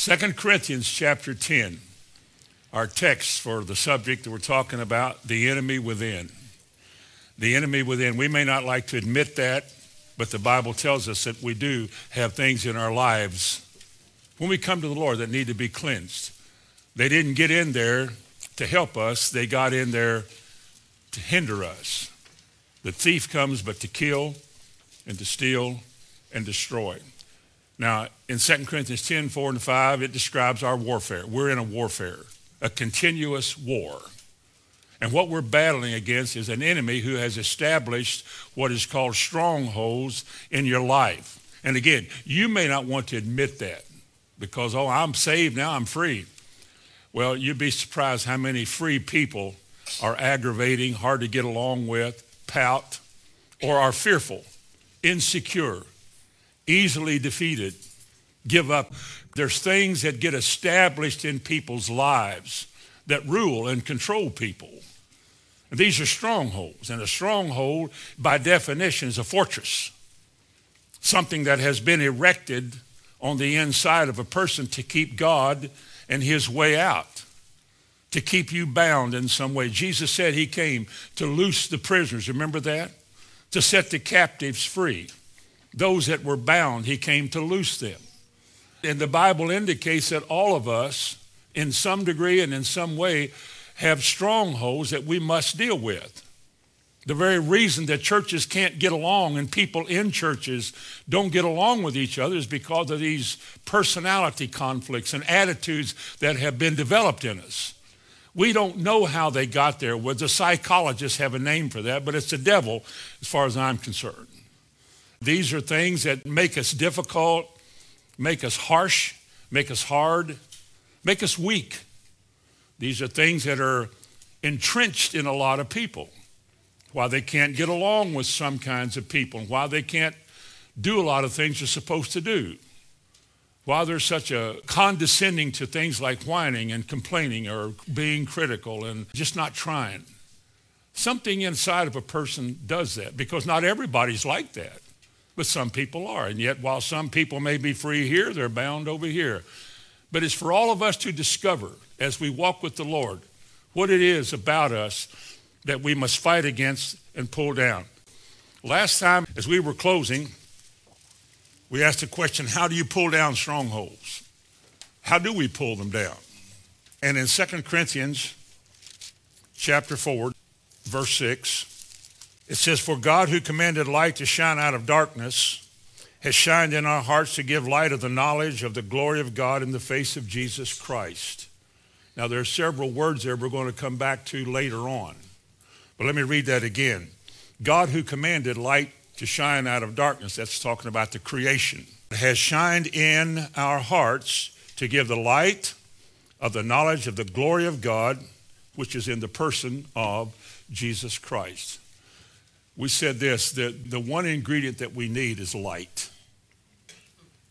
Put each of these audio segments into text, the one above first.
2 Corinthians chapter 10, our text for the subject that we're talking about, the enemy within. The enemy within. We may not like to admit that, but the Bible tells us that we do have things in our lives when we come to the Lord that need to be cleansed. They didn't get in there to help us. They got in there to hinder us. The thief comes but to kill and to steal and destroy. Now, in 2 Corinthians 10, 4 and 5, it describes our warfare. We're in a warfare, a continuous war. And what we're battling against is an enemy who has established what is called strongholds in your life. And again, you may not want to admit that because, oh, I'm saved now, I'm free. Well, you'd be surprised how many free people are aggravating, hard to get along with, pout, or are fearful, insecure, easily defeated, give up. There's things that get established in people's lives that rule and control people. And these are strongholds. And a stronghold, by definition, is a fortress, something that has been erected on the inside of a person to keep God and his way out, to keep you bound in some way. Jesus said he came to loose the prisoners. Remember that? To set the captives free. Those that were bound, he came to loose them. And the Bible indicates that all of us, in some degree and in some way, have strongholds that we must deal with. The very reason that churches can't get along and people in churches don't get along with each other is because of these personality conflicts and attitudes that have been developed in us. We don't know how they got there. Well, the psychologists have a name for that, but it's the devil as far as I'm concerned. These are things that make us difficult, make us harsh, make us hard, make us weak. These are things that are entrenched in a lot of people. Why they can't get along with some kinds of people, and why they can't do a lot of things they're supposed to do. Why there's such a condescending to things like whining and complaining or being critical and just not trying. Something inside of a person does that because not everybody's like that but some people are. And yet, while some people may be free here, they're bound over here. But it's for all of us to discover as we walk with the Lord what it is about us that we must fight against and pull down. Last time, as we were closing, we asked the question how do you pull down strongholds? How do we pull them down? And in 2 Corinthians chapter 4, verse 6, it says, For God who commanded light to shine out of darkness has shined in our hearts to give light of the knowledge of the glory of God in the face of Jesus Christ. Now, there are several words there we're going to come back to later on. But let me read that again. God who commanded light to shine out of darkness, that's talking about the creation, has shined in our hearts to give the light of the knowledge of the glory of God, which is in the person of Jesus Christ we said this that the one ingredient that we need is light.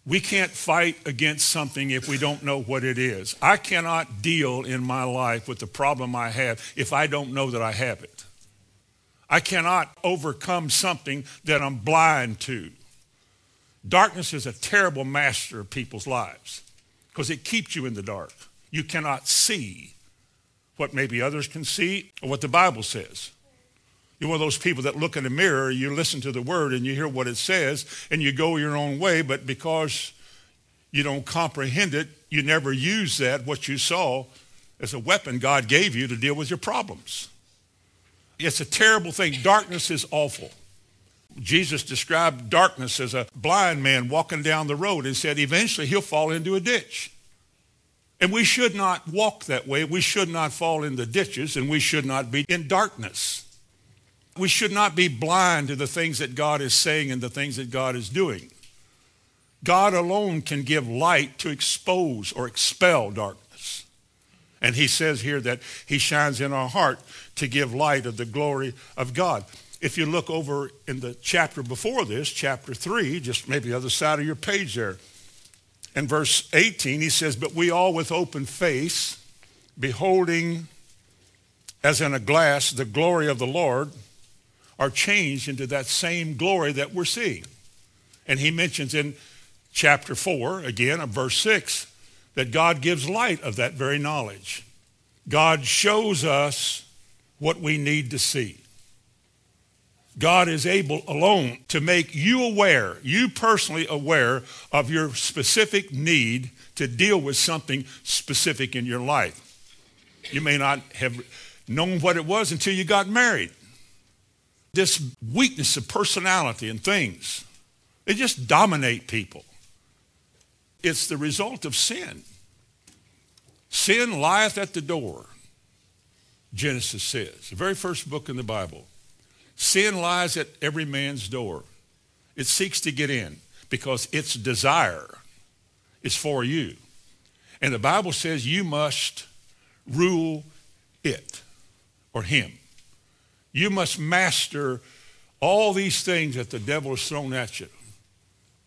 We can't fight against something if we don't know what it is. I cannot deal in my life with the problem I have if I don't know that I have it. I cannot overcome something that I'm blind to. Darkness is a terrible master of people's lives because it keeps you in the dark. You cannot see what maybe others can see or what the Bible says. You're one of those people that look in the mirror, you listen to the word and you hear what it says and you go your own way, but because you don't comprehend it, you never use that, what you saw, as a weapon God gave you to deal with your problems. It's a terrible thing. Darkness is awful. Jesus described darkness as a blind man walking down the road and said eventually he'll fall into a ditch. And we should not walk that way. We should not fall in the ditches and we should not be in darkness. We should not be blind to the things that God is saying and the things that God is doing. God alone can give light to expose or expel darkness. And he says here that he shines in our heart to give light of the glory of God. If you look over in the chapter before this, chapter 3, just maybe the other side of your page there, in verse 18, he says, But we all with open face, beholding as in a glass the glory of the Lord, are changed into that same glory that we're seeing. And he mentions in chapter 4, again, of verse 6, that God gives light of that very knowledge. God shows us what we need to see. God is able alone to make you aware, you personally aware of your specific need to deal with something specific in your life. You may not have known what it was until you got married. This weakness of personality and things, they just dominate people. It's the result of sin. Sin lieth at the door, Genesis says, the very first book in the Bible. Sin lies at every man's door. It seeks to get in because its desire is for you. And the Bible says you must rule it or him. You must master all these things that the devil has thrown at you.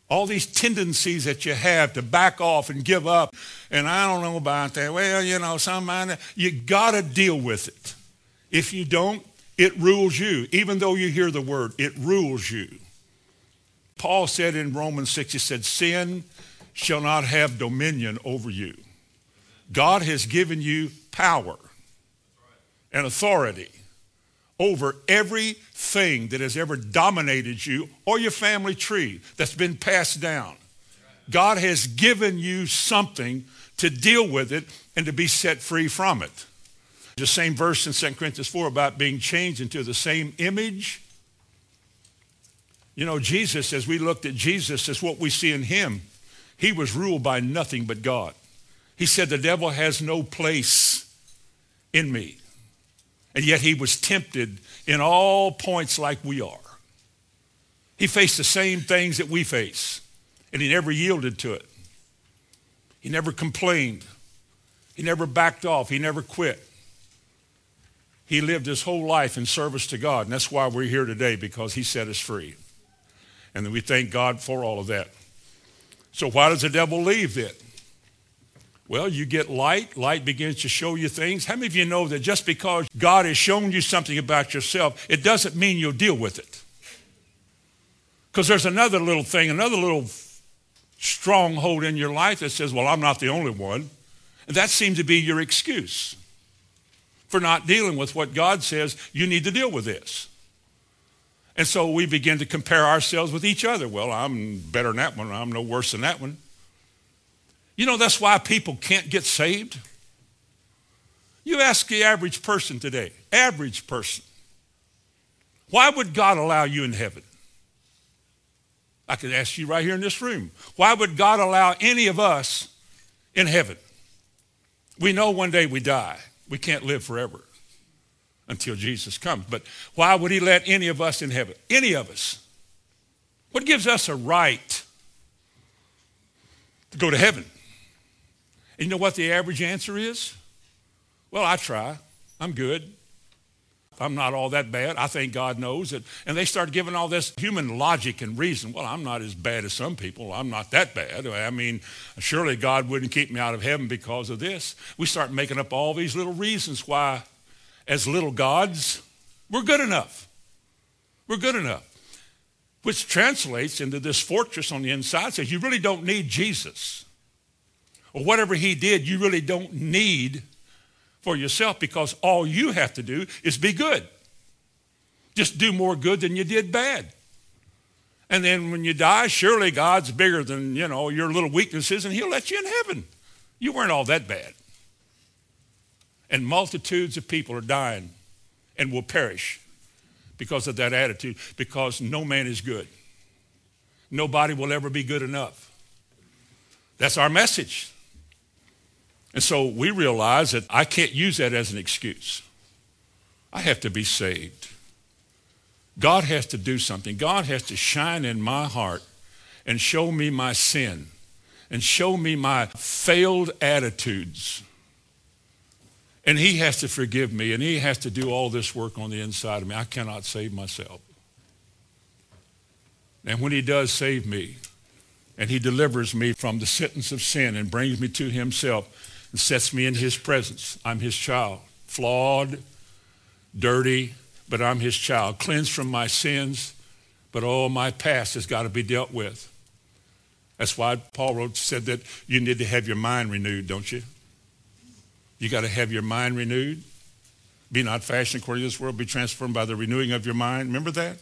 All these tendencies that you have to back off and give up. And I don't know about that. Well, you know, some you got to deal with it. If you don't, it rules you. Even though you hear the word, it rules you. Paul said in Romans 6, he said, sin shall not have dominion over you. God has given you power and authority over everything that has ever dominated you or your family tree that's been passed down. God has given you something to deal with it and to be set free from it. The same verse in 2 Corinthians 4 about being changed into the same image. You know, Jesus, as we looked at Jesus, as what we see in him, he was ruled by nothing but God. He said, the devil has no place in me. And yet he was tempted in all points like we are. He faced the same things that we face, and he never yielded to it. He never complained. He never backed off. He never quit. He lived his whole life in service to God. And that's why we're here today, because he set us free. And we thank God for all of that. So why does the devil leave then? Well, you get light. Light begins to show you things. How many of you know that just because God has shown you something about yourself, it doesn't mean you'll deal with it? Because there's another little thing, another little stronghold in your life that says, well, I'm not the only one. And that seems to be your excuse for not dealing with what God says you need to deal with this. And so we begin to compare ourselves with each other. Well, I'm better than that one. I'm no worse than that one. You know, that's why people can't get saved. You ask the average person today, average person, why would God allow you in heaven? I could ask you right here in this room. Why would God allow any of us in heaven? We know one day we die. We can't live forever until Jesus comes. But why would he let any of us in heaven? Any of us. What gives us a right to go to heaven? And you know what the average answer is? Well, I try. I'm good. I'm not all that bad. I think God knows it. And they start giving all this human logic and reason. Well, I'm not as bad as some people. I'm not that bad. I mean, surely God wouldn't keep me out of heaven because of this. We start making up all these little reasons why, as little gods, we're good enough. We're good enough. Which translates into this fortress on the inside says you really don't need Jesus. Or whatever he did, you really don't need for yourself because all you have to do is be good. Just do more good than you did bad. And then when you die, surely God's bigger than, you know, your little weaknesses and he'll let you in heaven. You weren't all that bad. And multitudes of people are dying and will perish because of that attitude, because no man is good. Nobody will ever be good enough. That's our message. And so we realize that I can't use that as an excuse. I have to be saved. God has to do something. God has to shine in my heart and show me my sin and show me my failed attitudes. And he has to forgive me and he has to do all this work on the inside of me. I cannot save myself. And when he does save me and he delivers me from the sentence of sin and brings me to himself, and sets me in his presence. I'm his child, flawed, dirty, but I'm his child, cleansed from my sins, but all my past has got to be dealt with. That's why Paul wrote, said that you need to have your mind renewed, don't you? You got to have your mind renewed. Be not fashioned according to this world, be transformed by the renewing of your mind. Remember that?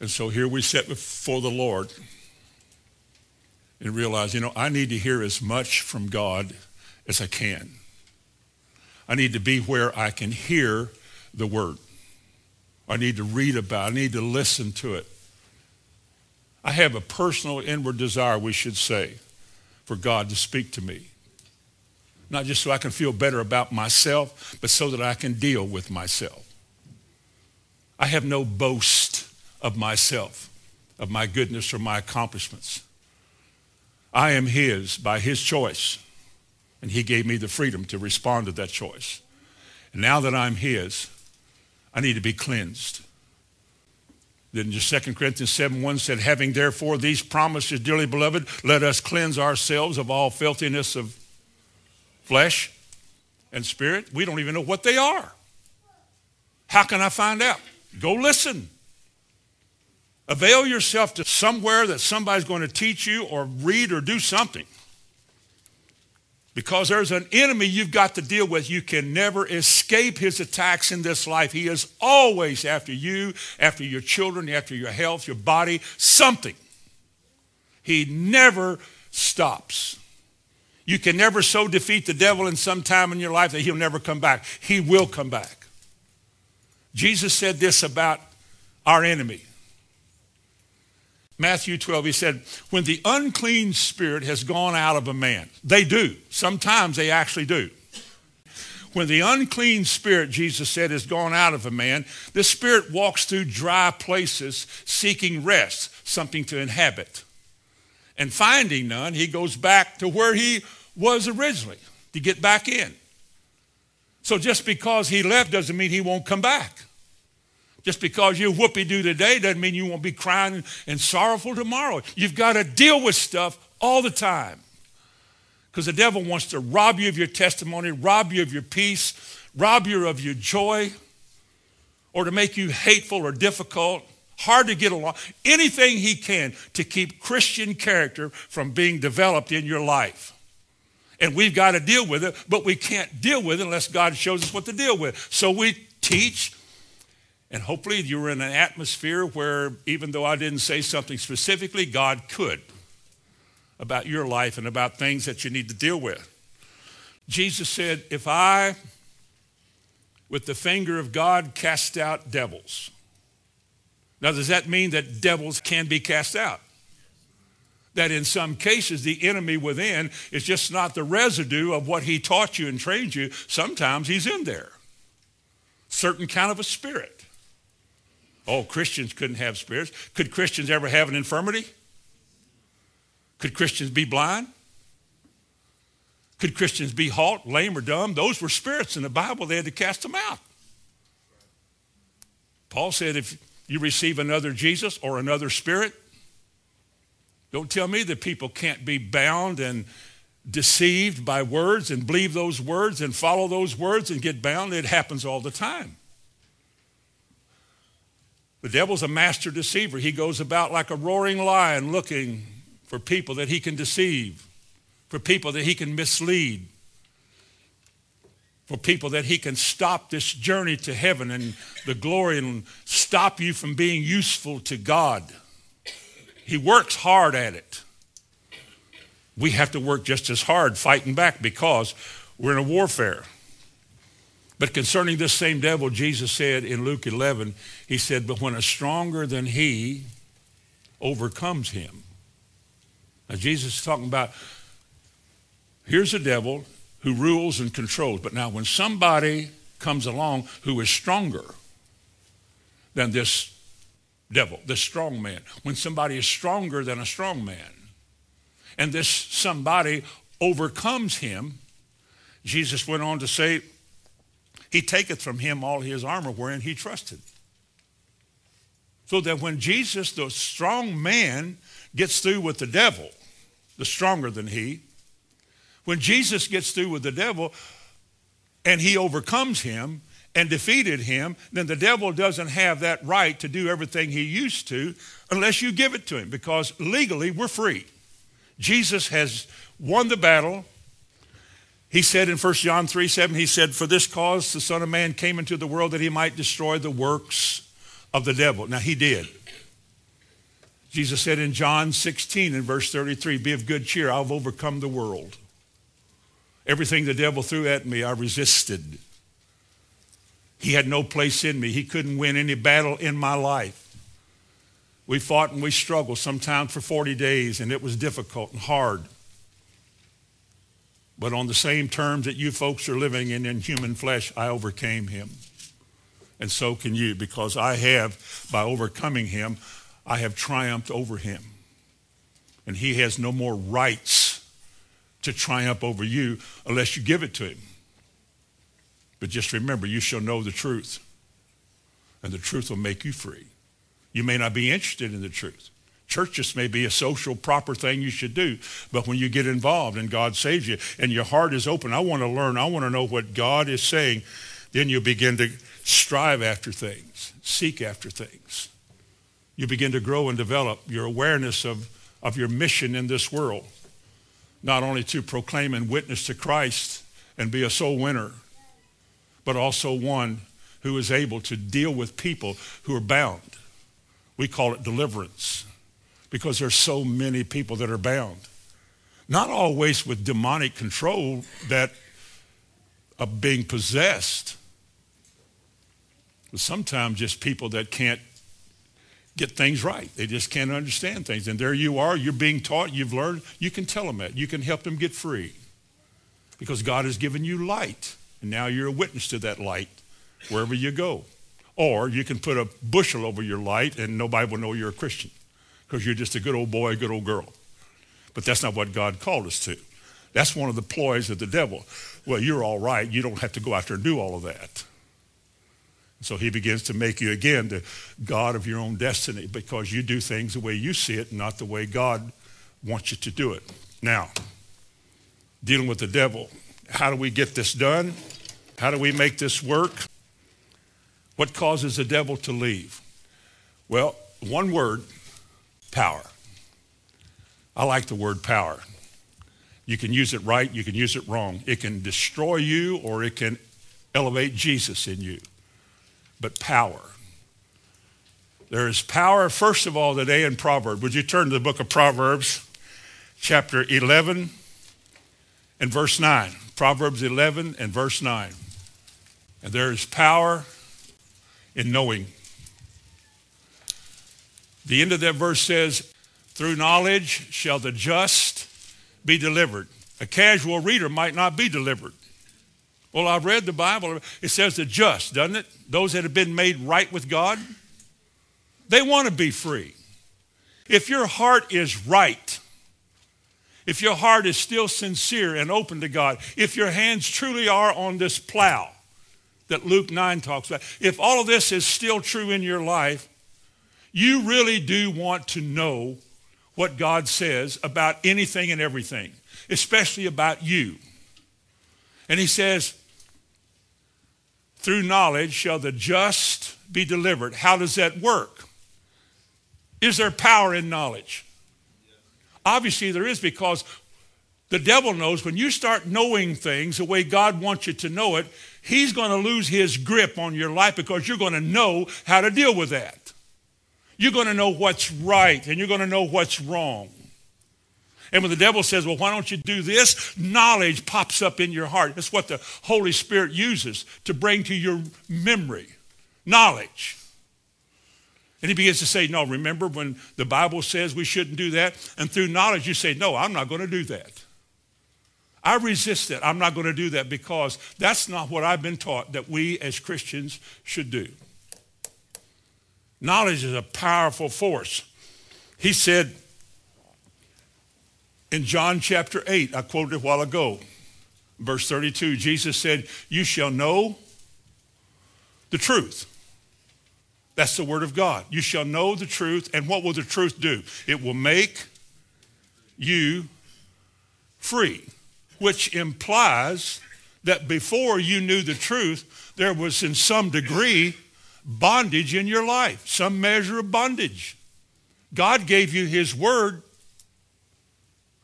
And so here we sit before the Lord and realize, you know, I need to hear as much from God as I can. I need to be where I can hear the word. I need to read about it. I need to listen to it. I have a personal inward desire, we should say, for God to speak to me. Not just so I can feel better about myself, but so that I can deal with myself. I have no boast of myself, of my goodness or my accomplishments. I am his by his choice, and he gave me the freedom to respond to that choice. And now that I'm his, I need to be cleansed. Then 2 Corinthians 7 1 said, Having therefore these promises, dearly beloved, let us cleanse ourselves of all filthiness of flesh and spirit. We don't even know what they are. How can I find out? Go listen. Avail yourself to somewhere that somebody's going to teach you or read or do something. Because there's an enemy you've got to deal with. You can never escape his attacks in this life. He is always after you, after your children, after your health, your body, something. He never stops. You can never so defeat the devil in some time in your life that he'll never come back. He will come back. Jesus said this about our enemy. Matthew 12, he said, when the unclean spirit has gone out of a man, they do. Sometimes they actually do. When the unclean spirit, Jesus said, has gone out of a man, the spirit walks through dry places seeking rest, something to inhabit. And finding none, he goes back to where he was originally to get back in. So just because he left doesn't mean he won't come back. Just because you're whoopee do today doesn't mean you won't be crying and sorrowful tomorrow. You've got to deal with stuff all the time. Because the devil wants to rob you of your testimony, rob you of your peace, rob you of your joy, or to make you hateful or difficult, hard to get along. Anything he can to keep Christian character from being developed in your life. And we've got to deal with it, but we can't deal with it unless God shows us what to deal with. So we teach, and hopefully you're in an atmosphere where even though I didn't say something specifically, God could about your life and about things that you need to deal with. Jesus said, if I, with the finger of God, cast out devils. Now, does that mean that devils can be cast out? That in some cases, the enemy within is just not the residue of what he taught you and trained you. Sometimes he's in there. Certain kind of a spirit. Oh, Christians couldn't have spirits. Could Christians ever have an infirmity? Could Christians be blind? Could Christians be halt, lame, or dumb? Those were spirits in the Bible. They had to cast them out. Paul said if you receive another Jesus or another spirit, don't tell me that people can't be bound and deceived by words and believe those words and follow those words and get bound. It happens all the time. The devil's a master deceiver. He goes about like a roaring lion looking for people that he can deceive, for people that he can mislead, for people that he can stop this journey to heaven and the glory and stop you from being useful to God. He works hard at it. We have to work just as hard fighting back because we're in a warfare. But concerning this same devil, Jesus said in Luke 11, he said, but when a stronger than he overcomes him. Now Jesus is talking about, here's a devil who rules and controls. But now when somebody comes along who is stronger than this devil, this strong man, when somebody is stronger than a strong man, and this somebody overcomes him, Jesus went on to say, he taketh from him all his armor wherein he trusted. So that when Jesus, the strong man, gets through with the devil, the stronger than he, when Jesus gets through with the devil and he overcomes him and defeated him, then the devil doesn't have that right to do everything he used to unless you give it to him because legally we're free. Jesus has won the battle. He said in 1 John 3 7, he said, For this cause the Son of Man came into the world that he might destroy the works of the devil. Now, he did. Jesus said in John 16 and verse 33, Be of good cheer, I've overcome the world. Everything the devil threw at me, I resisted. He had no place in me. He couldn't win any battle in my life. We fought and we struggled sometimes for 40 days, and it was difficult and hard. But on the same terms that you folks are living in in human flesh, I overcame him. And so can you, because I have, by overcoming him, I have triumphed over him. And he has no more rights to triumph over you unless you give it to him. But just remember, you shall know the truth, and the truth will make you free. You may not be interested in the truth. Church just may be a social, proper thing you should do. But when you get involved and God saves you and your heart is open, I want to learn, I want to know what God is saying, then you begin to strive after things, seek after things. You begin to grow and develop your awareness of, of your mission in this world, not only to proclaim and witness to Christ and be a soul winner, but also one who is able to deal with people who are bound. We call it deliverance because there's so many people that are bound. Not always with demonic control that of being possessed, but sometimes just people that can't get things right. They just can't understand things. And there you are, you're being taught, you've learned, you can tell them that. You can help them get free because God has given you light. And now you're a witness to that light wherever you go. Or you can put a bushel over your light and nobody will know you're a Christian because you're just a good old boy, a good old girl. But that's not what God called us to. That's one of the ploys of the devil. Well, you're all right. You don't have to go out there and do all of that. So he begins to make you again the God of your own destiny because you do things the way you see it, not the way God wants you to do it. Now, dealing with the devil, how do we get this done? How do we make this work? What causes the devil to leave? Well, one word power. I like the word power. You can use it right, you can use it wrong. It can destroy you or it can elevate Jesus in you. But power. There is power, first of all, today in Proverbs. Would you turn to the book of Proverbs, chapter 11 and verse 9? Proverbs 11 and verse 9. And there is power in knowing. The end of that verse says, through knowledge shall the just be delivered. A casual reader might not be delivered. Well, I've read the Bible. It says the just, doesn't it? Those that have been made right with God. They want to be free. If your heart is right, if your heart is still sincere and open to God, if your hands truly are on this plow that Luke 9 talks about, if all of this is still true in your life, you really do want to know what God says about anything and everything, especially about you. And he says, through knowledge shall the just be delivered. How does that work? Is there power in knowledge? Obviously, there is because the devil knows when you start knowing things the way God wants you to know it, he's going to lose his grip on your life because you're going to know how to deal with that. You're going to know what's right and you're going to know what's wrong. And when the devil says, well, why don't you do this? Knowledge pops up in your heart. That's what the Holy Spirit uses to bring to your memory. Knowledge. And he begins to say, no, remember when the Bible says we shouldn't do that? And through knowledge, you say, no, I'm not going to do that. I resist it. I'm not going to do that because that's not what I've been taught that we as Christians should do. Knowledge is a powerful force. He said in John chapter 8, I quoted a while ago, verse 32, Jesus said, You shall know the truth. That's the word of God. You shall know the truth. And what will the truth do? It will make you free, which implies that before you knew the truth, there was in some degree bondage in your life, some measure of bondage. God gave you his word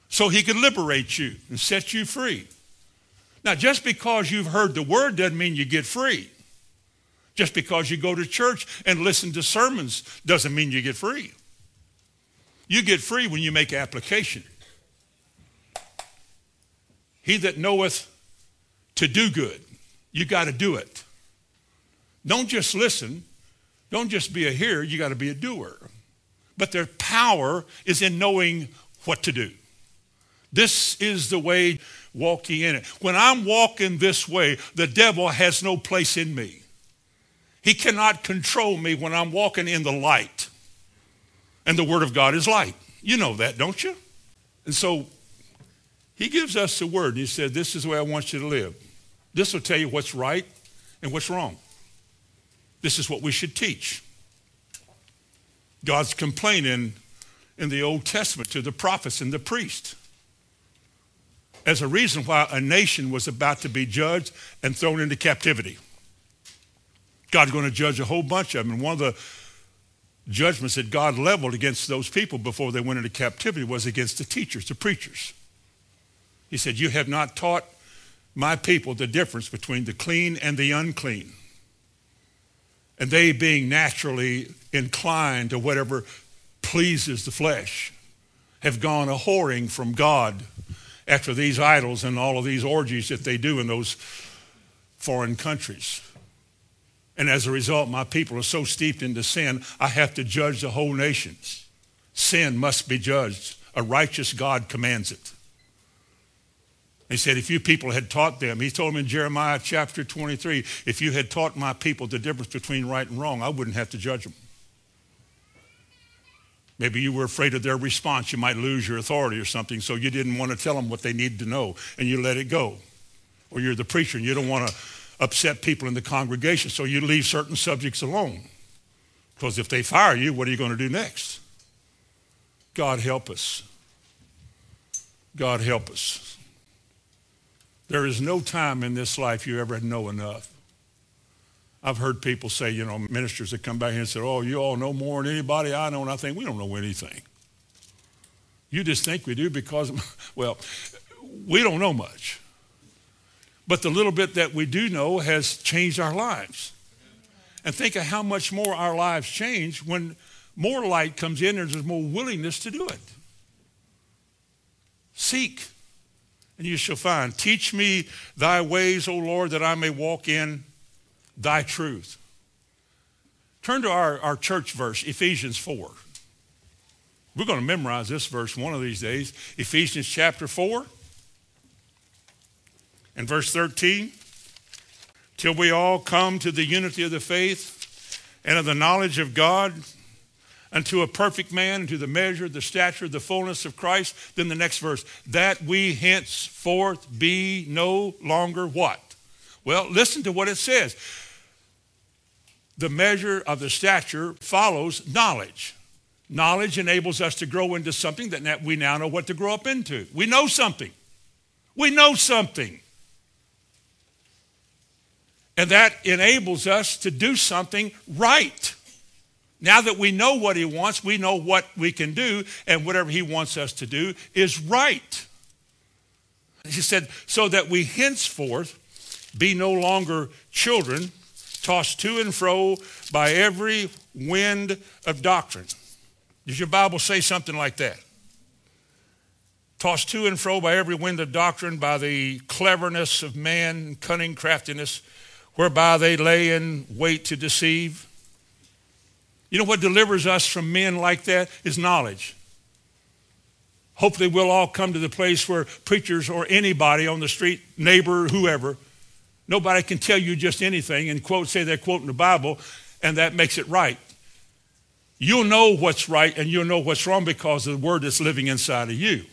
so he could liberate you and set you free. Now, just because you've heard the word doesn't mean you get free. Just because you go to church and listen to sermons doesn't mean you get free. You get free when you make application. He that knoweth to do good, you got to do it. Don't just listen. Don't just be a hearer. You got to be a doer. But their power is in knowing what to do. This is the way walking in it. When I'm walking this way, the devil has no place in me. He cannot control me when I'm walking in the light. And the Word of God is light. You know that, don't you? And so he gives us the Word. And he said, This is the way I want you to live. This will tell you what's right and what's wrong. This is what we should teach. God's complaint in, in the Old Testament to the prophets and the priests as a reason why a nation was about to be judged and thrown into captivity. God's going to judge a whole bunch of them. And one of the judgments that God leveled against those people before they went into captivity was against the teachers, the preachers. He said, You have not taught my people the difference between the clean and the unclean. And they, being naturally inclined to whatever pleases the flesh, have gone a whoring from God after these idols and all of these orgies that they do in those foreign countries. And as a result, my people are so steeped into sin, I have to judge the whole nations. Sin must be judged. A righteous God commands it. He said, if you people had taught them, he told them in Jeremiah chapter 23, if you had taught my people the difference between right and wrong, I wouldn't have to judge them. Maybe you were afraid of their response. You might lose your authority or something, so you didn't want to tell them what they needed to know, and you let it go. Or you're the preacher, and you don't want to upset people in the congregation, so you leave certain subjects alone. Because if they fire you, what are you going to do next? God help us. God help us. There is no time in this life you ever know enough. I've heard people say, you know, ministers that come back here and say, oh, you all know more than anybody I know. And I think we don't know anything. You just think we do because, well, we don't know much. But the little bit that we do know has changed our lives. And think of how much more our lives change when more light comes in and there's more willingness to do it. Seek and you shall find. Teach me thy ways, O Lord, that I may walk in thy truth. Turn to our, our church verse, Ephesians 4. We're going to memorize this verse one of these days. Ephesians chapter 4 and verse 13. Till we all come to the unity of the faith and of the knowledge of God unto a perfect man, unto the measure, of the stature, the fullness of Christ. Then the next verse, that we henceforth be no longer what? Well, listen to what it says. The measure of the stature follows knowledge. Knowledge enables us to grow into something that we now know what to grow up into. We know something. We know something. And that enables us to do something right. Now that we know what he wants, we know what we can do, and whatever he wants us to do is right. He said, so that we henceforth be no longer children, tossed to and fro by every wind of doctrine. Does your Bible say something like that? Tossed to and fro by every wind of doctrine, by the cleverness of man, cunning craftiness, whereby they lay in wait to deceive. You know what delivers us from men like that is knowledge. Hopefully, we'll all come to the place where preachers or anybody on the street, neighbor, whoever, nobody can tell you just anything and quote, say they're quoting the Bible, and that makes it right. You'll know what's right and you'll know what's wrong because of the word that's living inside of you.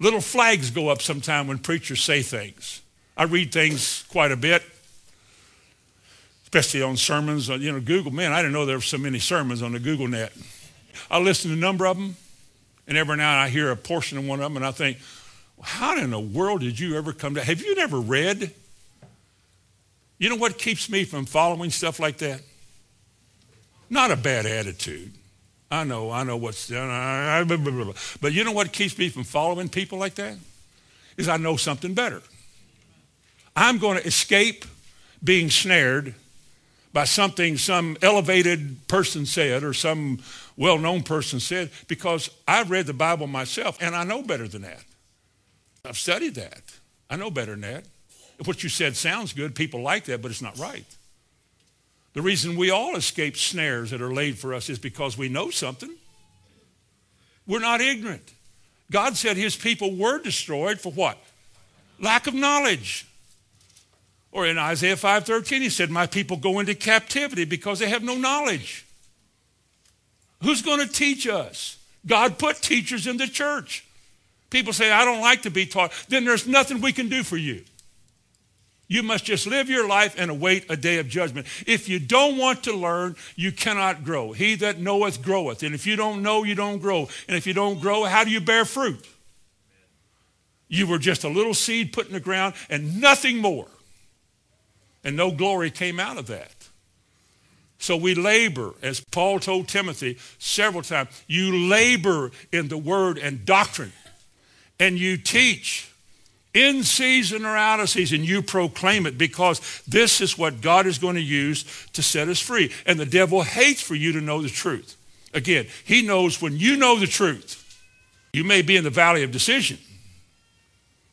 Little flags go up sometime when preachers say things. I read things quite a bit especially on sermons. Uh, you know, Google, man, I didn't know there were so many sermons on the Google net. I listen to a number of them, and every now and I hear a portion of one of them, and I think, How in the world did you ever come to? Have you never read? You know what keeps me from following stuff like that? Not a bad attitude. I know, I know what's done. But you know what keeps me from following people like that? Is I know something better. I'm going to escape being snared by something some elevated person said or some well-known person said because I've read the Bible myself and I know better than that. I've studied that. I know better than that. What you said sounds good. People like that, but it's not right. The reason we all escape snares that are laid for us is because we know something. We're not ignorant. God said his people were destroyed for what? Lack of knowledge. Or in Isaiah 5:13 he said, "My people go into captivity because they have no knowledge." Who's going to teach us? God put teachers in the church. People say, "I don't like to be taught." Then there's nothing we can do for you. You must just live your life and await a day of judgment. If you don't want to learn, you cannot grow. He that knoweth groweth. And if you don't know, you don't grow. And if you don't grow, how do you bear fruit? You were just a little seed put in the ground and nothing more. And no glory came out of that. So we labor, as Paul told Timothy several times, you labor in the word and doctrine, and you teach in season or out of season, you proclaim it because this is what God is going to use to set us free. And the devil hates for you to know the truth. Again, he knows when you know the truth, you may be in the valley of decision,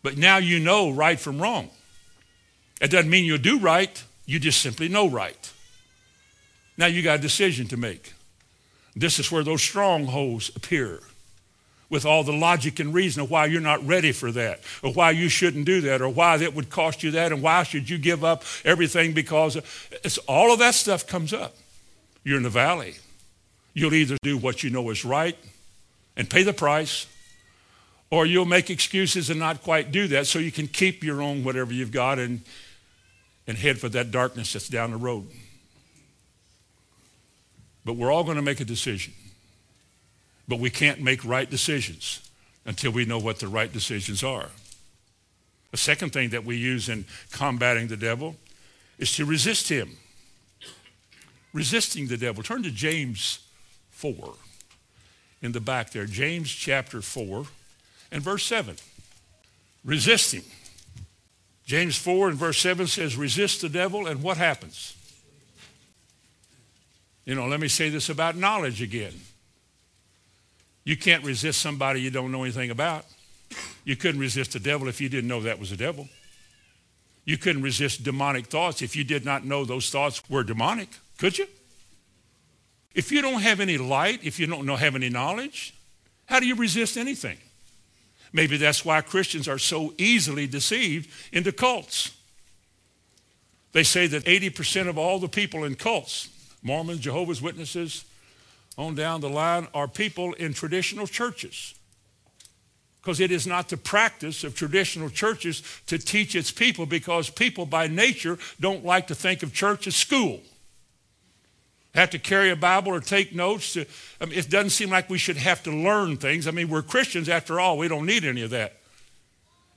but now you know right from wrong. It doesn't mean you'll do right, you just simply know right. Now you got a decision to make. This is where those strongholds appear with all the logic and reason of why you're not ready for that, or why you shouldn't do that, or why that would cost you that, and why should you give up everything because it's all of that stuff comes up. You're in the valley. You'll either do what you know is right and pay the price, or you'll make excuses and not quite do that so you can keep your own whatever you've got and, and head for that darkness that's down the road. But we're all going to make a decision. But we can't make right decisions until we know what the right decisions are. A second thing that we use in combating the devil is to resist him. Resisting the devil. Turn to James 4 in the back there. James chapter 4 and verse 7. Resisting. James 4 and verse 7 says, resist the devil, and what happens? You know, let me say this about knowledge again. You can't resist somebody you don't know anything about. You couldn't resist the devil if you didn't know that was a devil. You couldn't resist demonic thoughts if you did not know those thoughts were demonic, could you? If you don't have any light, if you don't know, have any knowledge, how do you resist anything? Maybe that's why Christians are so easily deceived into cults. They say that 80% of all the people in cults, Mormons, Jehovah's Witnesses, on down the line are people in traditional churches. Because it is not the practice of traditional churches to teach its people because people by nature don't like to think of church as school. Have to carry a Bible or take notes. To, I mean, it doesn't seem like we should have to learn things. I mean, we're Christians after all. We don't need any of that.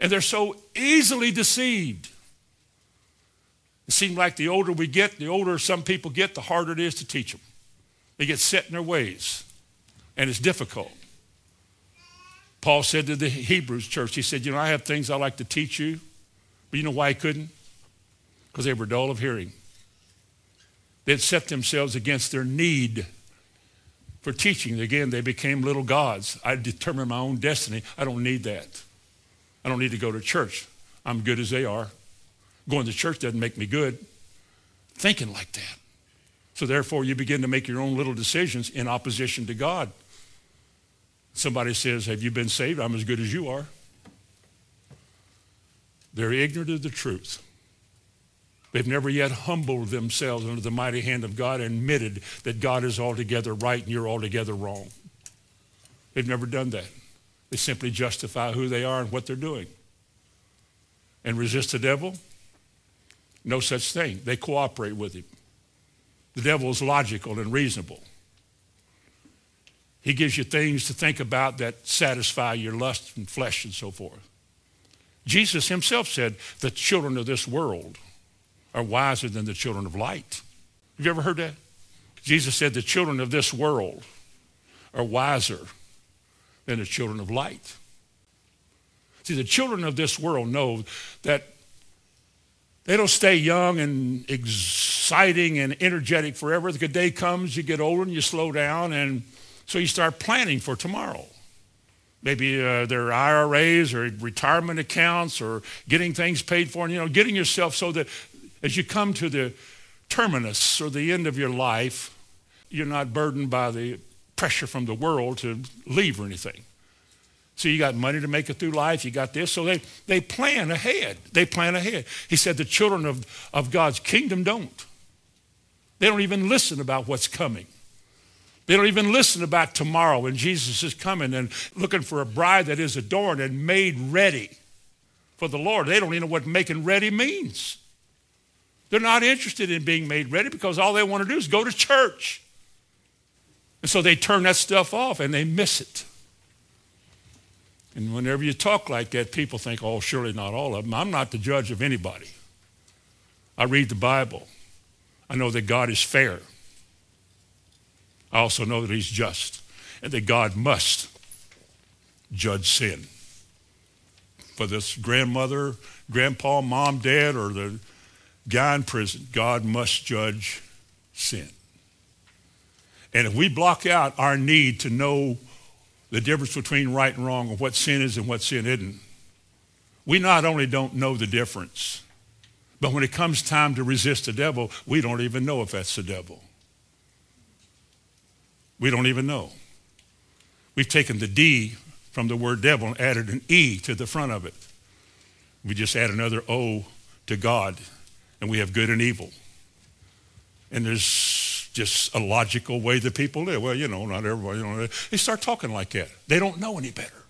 And they're so easily deceived. It seems like the older we get, the older some people get, the harder it is to teach them. They get set in their ways, and it's difficult. Paul said to the Hebrews church, he said, You know, I have things I like to teach you, but you know why I couldn't? Because they were dull of hearing. They'd set themselves against their need for teaching. Again, they became little gods. I determine my own destiny. I don't need that. I don't need to go to church. I'm good as they are. Going to church doesn't make me good. Thinking like that. So therefore, you begin to make your own little decisions in opposition to God. Somebody says, have you been saved? I'm as good as you are. They're ignorant of the truth. They've never yet humbled themselves under the mighty hand of God and admitted that God is altogether right and you're altogether wrong. They've never done that. They simply justify who they are and what they're doing. And resist the devil? No such thing. They cooperate with him. The devil is logical and reasonable. He gives you things to think about that satisfy your lust and flesh and so forth. Jesus himself said, the children of this world are wiser than the children of light. Have you ever heard that? Jesus said, the children of this world are wiser than the children of light. See, the children of this world know that they don't stay young and exciting and energetic forever. The day comes, you get older and you slow down, and so you start planning for tomorrow. Maybe uh, their IRAs or retirement accounts or getting things paid for, and you know, getting yourself so that as you come to the terminus or the end of your life, you're not burdened by the pressure from the world to leave or anything. So you got money to make it through life. You got this. So they, they plan ahead. They plan ahead. He said the children of, of God's kingdom don't. They don't even listen about what's coming. They don't even listen about tomorrow when Jesus is coming and looking for a bride that is adorned and made ready for the Lord. They don't even know what making ready means. They're not interested in being made ready because all they want to do is go to church. And so they turn that stuff off and they miss it. And whenever you talk like that, people think, oh, surely not all of them. I'm not the judge of anybody. I read the Bible. I know that God is fair. I also know that he's just and that God must judge sin. For this grandmother, grandpa, mom, dad, or the guy in prison, God must judge sin. And if we block out our need to know the difference between right and wrong and what sin is and what sin isn't, we not only don't know the difference, but when it comes time to resist the devil, we don't even know if that's the devil. We don't even know. We've taken the D from the word devil and added an E to the front of it. We just add another O to God, and we have good and evil. And there's just a logical way that people live. Well, you know, not everybody. You know, they start talking like that. They don't know any better.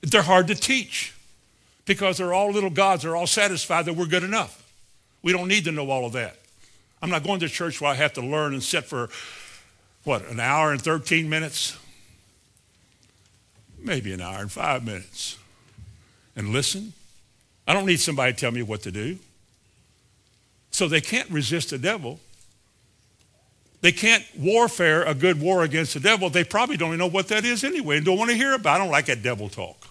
They're hard to teach because they're all little gods. They're all satisfied that we're good enough. We don't need to know all of that. I'm not going to church where I have to learn and sit for, what, an hour and 13 minutes? Maybe an hour and five minutes. And listen. I don't need somebody to tell me what to do. So they can't resist the devil they can't warfare a good war against the devil. They probably don't even know what that is anyway and don't want to hear about it. I don't like that devil talk.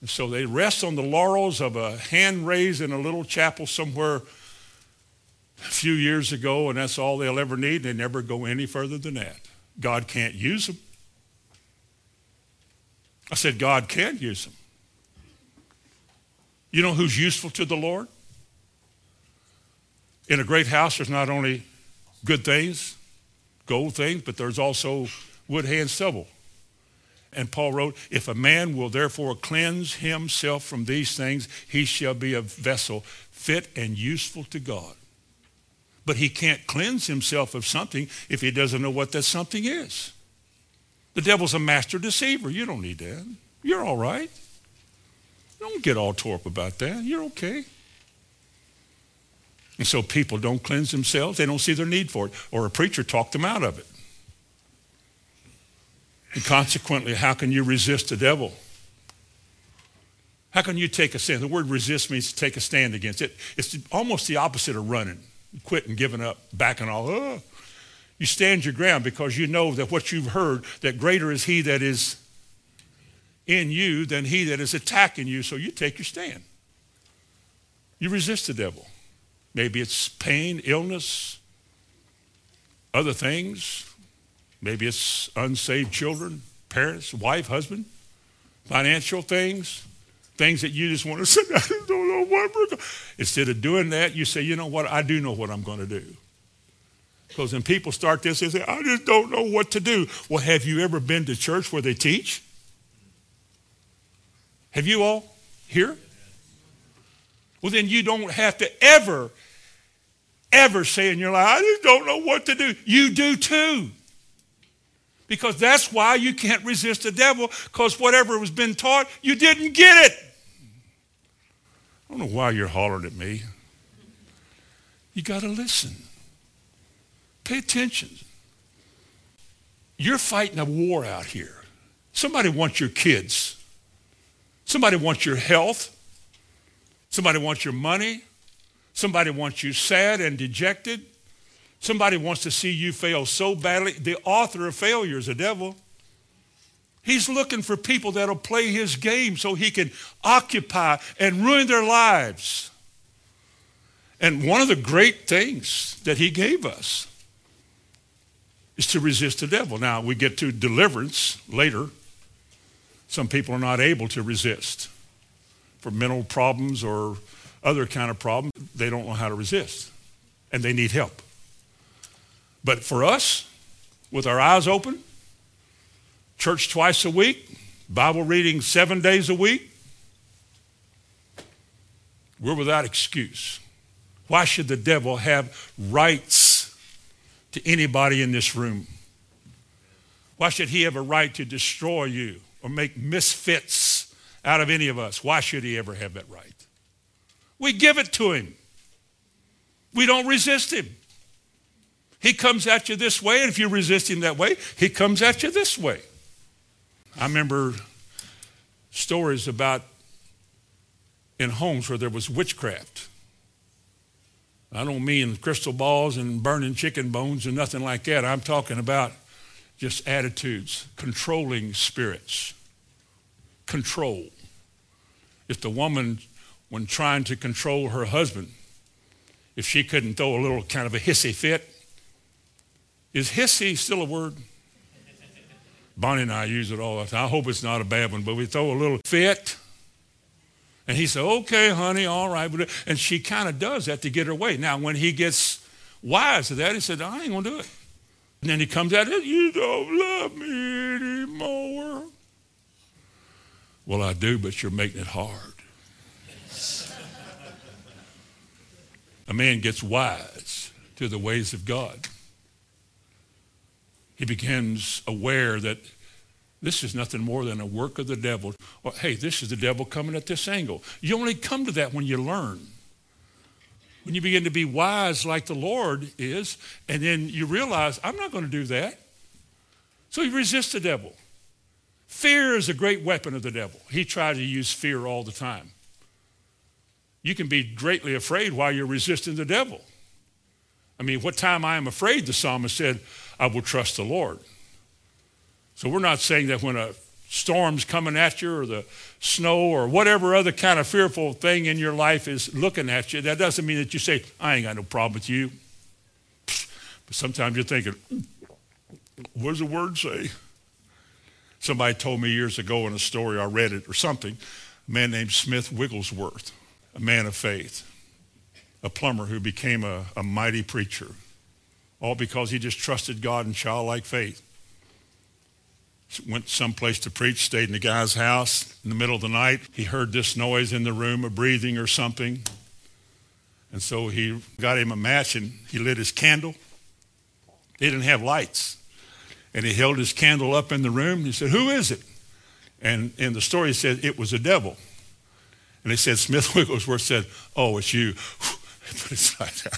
And so they rest on the laurels of a hand raised in a little chapel somewhere a few years ago, and that's all they'll ever need. They never go any further than that. God can't use them. I said, God can use them. You know who's useful to the Lord? In a great house, there's not only good things, gold things, but there's also wood, hay, and stubble. And Paul wrote, if a man will therefore cleanse himself from these things, he shall be a vessel fit and useful to God. But he can't cleanse himself of something if he doesn't know what that something is. The devil's a master deceiver. You don't need that. You're all right. Don't get all tore up about that. You're okay. And so people don't cleanse themselves. They don't see their need for it. Or a preacher talked them out of it. And consequently, how can you resist the devil? How can you take a stand? The word resist means to take a stand against it. It's almost the opposite of running, quitting, giving up, backing off. Oh. You stand your ground because you know that what you've heard, that greater is he that is in you than he that is attacking you. So you take your stand. You resist the devil. Maybe it's pain, illness, other things. Maybe it's unsaved children, parents, wife, husband, financial things, things that you just want to say, I don't know what we're going Instead of doing that, you say, you know what, I do know what I'm going to do. Because when people start this, they say, I just don't know what to do. Well, have you ever been to church where they teach? Have you all here? Well, then you don't have to ever ever say in your life, I just don't know what to do. You do too. Because that's why you can't resist the devil, because whatever was been taught, you didn't get it. I don't know why you're hollering at me. You got to listen. Pay attention. You're fighting a war out here. Somebody wants your kids Somebody wants your health. Somebody wants your money. Somebody wants you sad and dejected. Somebody wants to see you fail so badly. The author of failure is the devil. He's looking for people that'll play his game so he can occupy and ruin their lives. And one of the great things that he gave us is to resist the devil. Now, we get to deliverance later. Some people are not able to resist for mental problems or other kind of problem, they don't know how to resist. And they need help. But for us, with our eyes open, church twice a week, Bible reading seven days a week, we're without excuse. Why should the devil have rights to anybody in this room? Why should he have a right to destroy you or make misfits out of any of us? Why should he ever have that right? We give it to him. We don't resist him. He comes at you this way, and if you resist him that way, he comes at you this way. I remember stories about in homes where there was witchcraft. I don't mean crystal balls and burning chicken bones and nothing like that. I'm talking about just attitudes, controlling spirits. Control. If the woman when trying to control her husband if she couldn't throw a little kind of a hissy fit. Is hissy still a word? Bonnie and I use it all the time. I hope it's not a bad one, but we throw a little fit. And he said, okay, honey, all right. And she kind of does that to get her way. Now, when he gets wise to that, he said, I ain't going to do it. And then he comes out, you don't love me anymore. Well, I do, but you're making it hard. A man gets wise to the ways of God. He becomes aware that this is nothing more than a work of the devil. Or, hey, this is the devil coming at this angle. You only come to that when you learn. When you begin to be wise like the Lord is, and then you realize, I'm not going to do that. So you resist the devil. Fear is a great weapon of the devil. He tries to use fear all the time. You can be greatly afraid while you're resisting the devil. I mean, what time I am afraid, the psalmist said, I will trust the Lord. So we're not saying that when a storm's coming at you or the snow or whatever other kind of fearful thing in your life is looking at you, that doesn't mean that you say, I ain't got no problem with you. But sometimes you're thinking, what does the word say? Somebody told me years ago in a story, I read it or something, a man named Smith Wigglesworth a man of faith, a plumber who became a, a mighty preacher, all because he just trusted God in childlike faith. Went someplace to preach, stayed in the guy's house. In the middle of the night, he heard this noise in the room, a breathing or something. And so he got him a match and he lit his candle. They didn't have lights. And he held his candle up in the room. He said, Who is it? And in the story, he said, It was a devil. And they said, Smith Wigglesworth said, Oh, it's you. Put it there.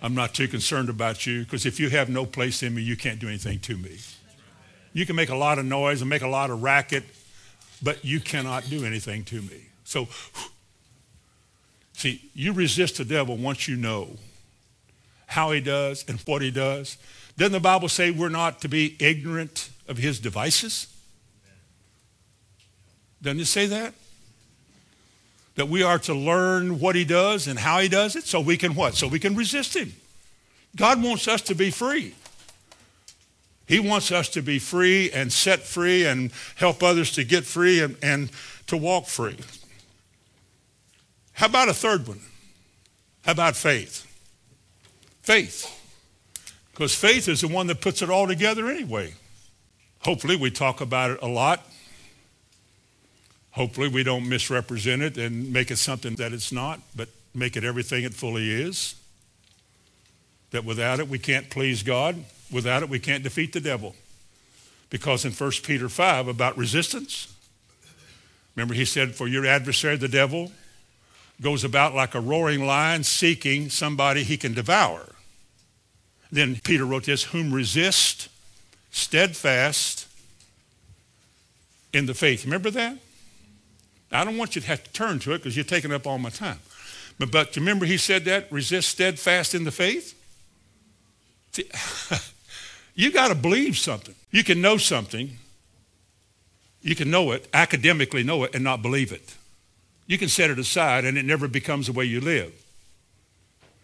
I'm not too concerned about you because if you have no place in me, you can't do anything to me. You can make a lot of noise and make a lot of racket, but you cannot do anything to me. So, see, you resist the devil once you know how he does and what he does. Doesn't the Bible say we're not to be ignorant of his devices? Doesn't it say that? That we are to learn what he does and how he does it so we can what? So we can resist him. God wants us to be free. He wants us to be free and set free and help others to get free and, and to walk free. How about a third one? How about faith? Faith. Because faith is the one that puts it all together anyway. Hopefully, we talk about it a lot Hopefully, we don't misrepresent it and make it something that it's not, but make it everything it fully is. That without it, we can't please God. Without it, we can't defeat the devil. Because in 1 Peter 5, about resistance, remember he said, For your adversary, the devil, goes about like a roaring lion seeking somebody he can devour. Then Peter wrote this, Whom resist steadfast in the faith. Remember that? I don't want you to have to turn to it because you're taking up all my time. But, but remember he said that, resist steadfast in the faith? You got to believe something. You can know something. You can know it, academically know it, and not believe it. You can set it aside and it never becomes the way you live.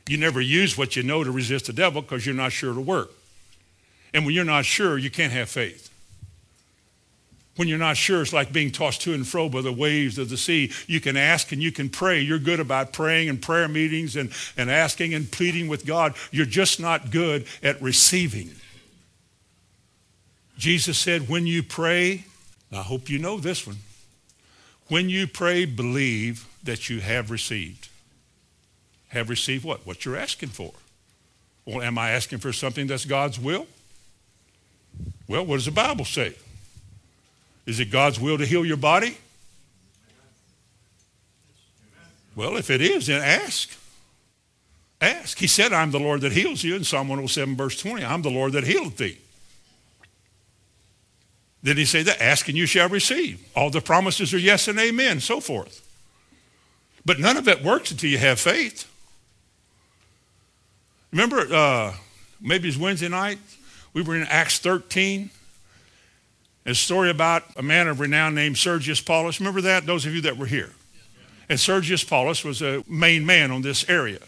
You never use what you know to resist the devil because you're not sure it'll work. And when you're not sure, you can't have faith. When you're not sure, it's like being tossed to and fro by the waves of the sea. You can ask and you can pray. You're good about praying and prayer meetings and, and asking and pleading with God. You're just not good at receiving. Jesus said, when you pray, I hope you know this one. When you pray, believe that you have received. Have received what? What you're asking for. Well, am I asking for something that's God's will? Well, what does the Bible say? Is it God's will to heal your body? Well, if it is, then ask. Ask. He said, I'm the Lord that heals you in Psalm 107, verse 20. I'm the Lord that healeth thee. Then he said that, ask and you shall receive. All the promises are yes and amen, so forth. But none of it works until you have faith. Remember, uh, maybe it's Wednesday night, we were in Acts 13. A story about a man of renown named Sergius Paulus. Remember that? Those of you that were here. And Sergius Paulus was a main man on this area.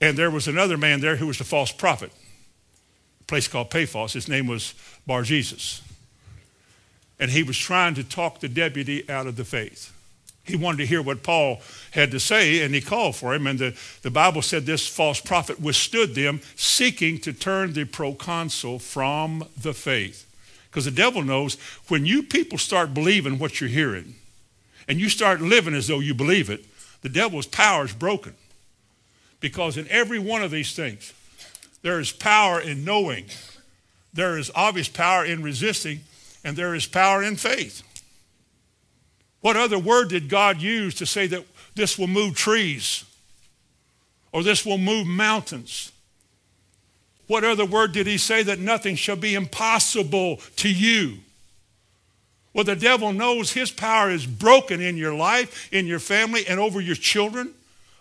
And there was another man there who was a false prophet. A place called Paphos. His name was Bar Jesus. And he was trying to talk the deputy out of the faith. He wanted to hear what Paul had to say, and he called for him. And the, the Bible said this false prophet withstood them, seeking to turn the proconsul from the faith. Because the devil knows when you people start believing what you're hearing, and you start living as though you believe it, the devil's power is broken. Because in every one of these things, there is power in knowing, there is obvious power in resisting, and there is power in faith. What other word did God use to say that this will move trees or this will move mountains? What other word did he say that nothing shall be impossible to you? Well, the devil knows his power is broken in your life, in your family, and over your children,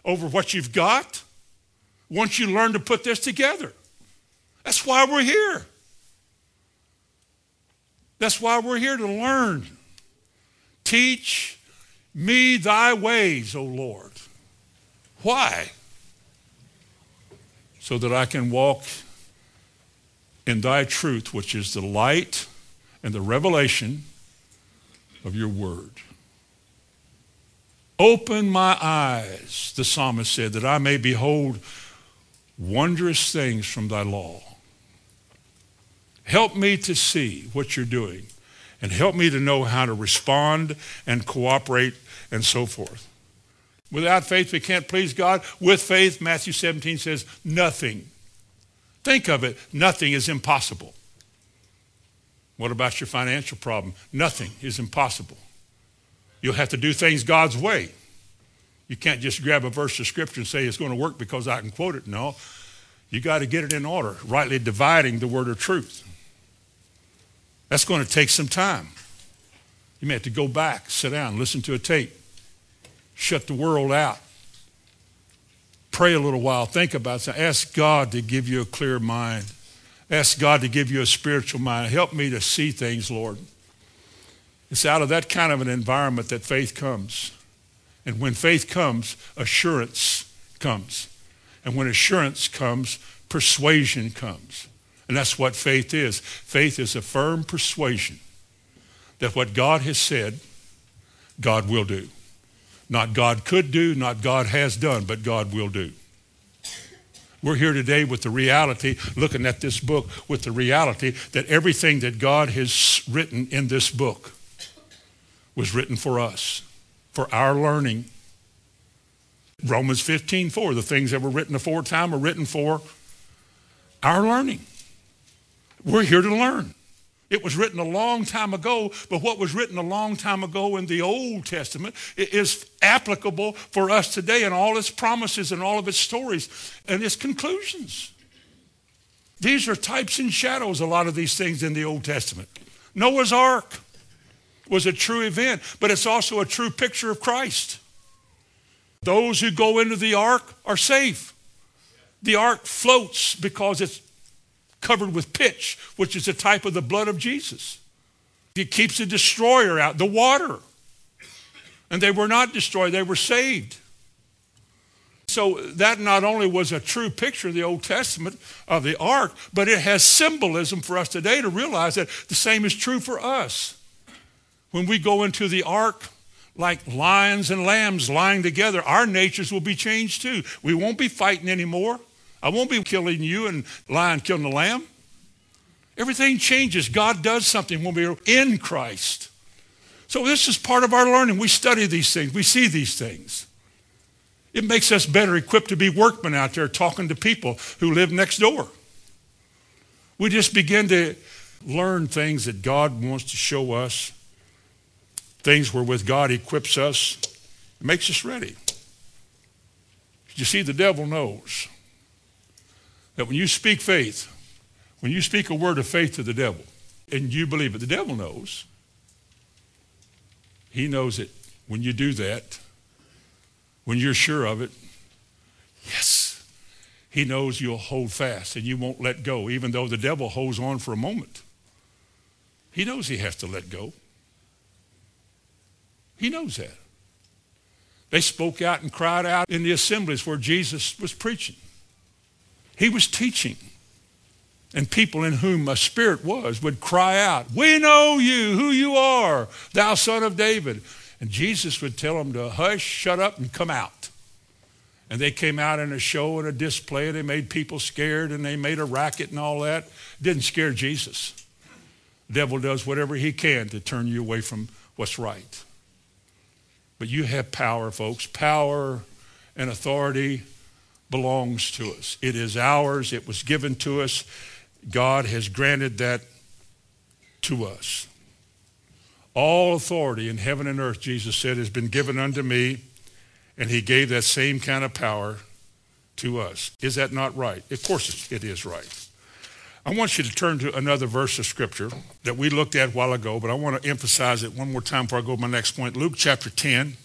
over what you've got. Once you learn to put this together. That's why we're here. That's why we're here to learn. Teach me thy ways, O Lord. Why? So that I can walk in thy truth, which is the light and the revelation of your word. Open my eyes, the psalmist said, that I may behold wondrous things from thy law. Help me to see what you're doing and help me to know how to respond and cooperate and so forth. Without faith, we can't please God. With faith, Matthew 17 says, nothing. Think of it, nothing is impossible. What about your financial problem? Nothing is impossible. You'll have to do things God's way. You can't just grab a verse of scripture and say it's going to work because I can quote it. No, you got to get it in order, rightly dividing the word of truth. That's going to take some time. You may have to go back, sit down, listen to a tape, shut the world out, pray a little while, think about it. Ask God to give you a clear mind. Ask God to give you a spiritual mind. Help me to see things, Lord. It's out of that kind of an environment that faith comes. And when faith comes, assurance comes. And when assurance comes, persuasion comes. And that's what faith is. Faith is a firm persuasion that what God has said, God will do. Not God could do, not God has done, but God will do. We're here today with the reality, looking at this book with the reality that everything that God has written in this book was written for us, for our learning. Romans 15, 4, the things that were written aforetime are written for our learning. We're here to learn. It was written a long time ago, but what was written a long time ago in the Old Testament is applicable for us today and all its promises and all of its stories and its conclusions. These are types and shadows, a lot of these things in the Old Testament. Noah's Ark. was a true event, but it's also a true picture of Christ. Those who go into the ark are safe. The ark floats because it's covered with pitch, which is a type of the blood of Jesus. It keeps the destroyer out, the water. And they were not destroyed, they were saved. So that not only was a true picture of the Old Testament of the ark, but it has symbolism for us today to realize that the same is true for us. When we go into the ark, like lions and lambs lying together, our natures will be changed too. We won't be fighting anymore. I won't be killing you and lion killing the lamb. Everything changes. God does something when we're in Christ. So this is part of our learning. We study these things. We see these things. It makes us better equipped to be workmen out there talking to people who live next door. We just begin to learn things that God wants to show us, things wherewith God equips us, makes us ready. You see, the devil knows that when you speak faith, when you speak a word of faith to the devil, and you believe it, the devil knows. He knows it. When you do that, when you're sure of it, yes, he knows you'll hold fast and you won't let go, even though the devil holds on for a moment. He knows he has to let go. He knows that. They spoke out and cried out in the assemblies where Jesus was preaching. He was teaching. And people in whom a spirit was would cry out, We know you, who you are, thou son of David. And Jesus would tell them to hush, shut up, and come out. And they came out in a show and a display. They made people scared and they made a racket and all that. Didn't scare Jesus. The devil does whatever he can to turn you away from what's right. But you have power, folks. Power and authority belongs to us. It is ours. It was given to us. God has granted that to us. All authority in heaven and earth, Jesus said, has been given unto me, and he gave that same kind of power to us. Is that not right? Of course it is right. I want you to turn to another verse of Scripture that we looked at a while ago, but I want to emphasize it one more time before I go to my next point. Luke chapter 10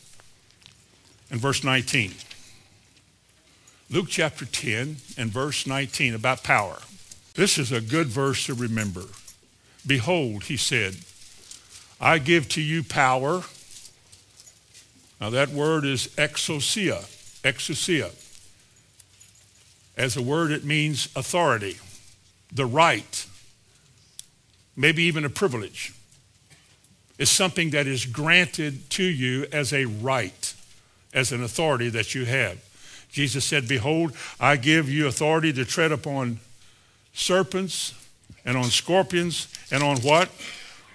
and verse 19. Luke chapter 10 and verse 19 about power. This is a good verse to remember. Behold, he said, I give to you power. Now that word is exousia, exousia. As a word, it means authority, the right, maybe even a privilege. It's something that is granted to you as a right, as an authority that you have. Jesus said, Behold, I give you authority to tread upon serpents and on scorpions and on what?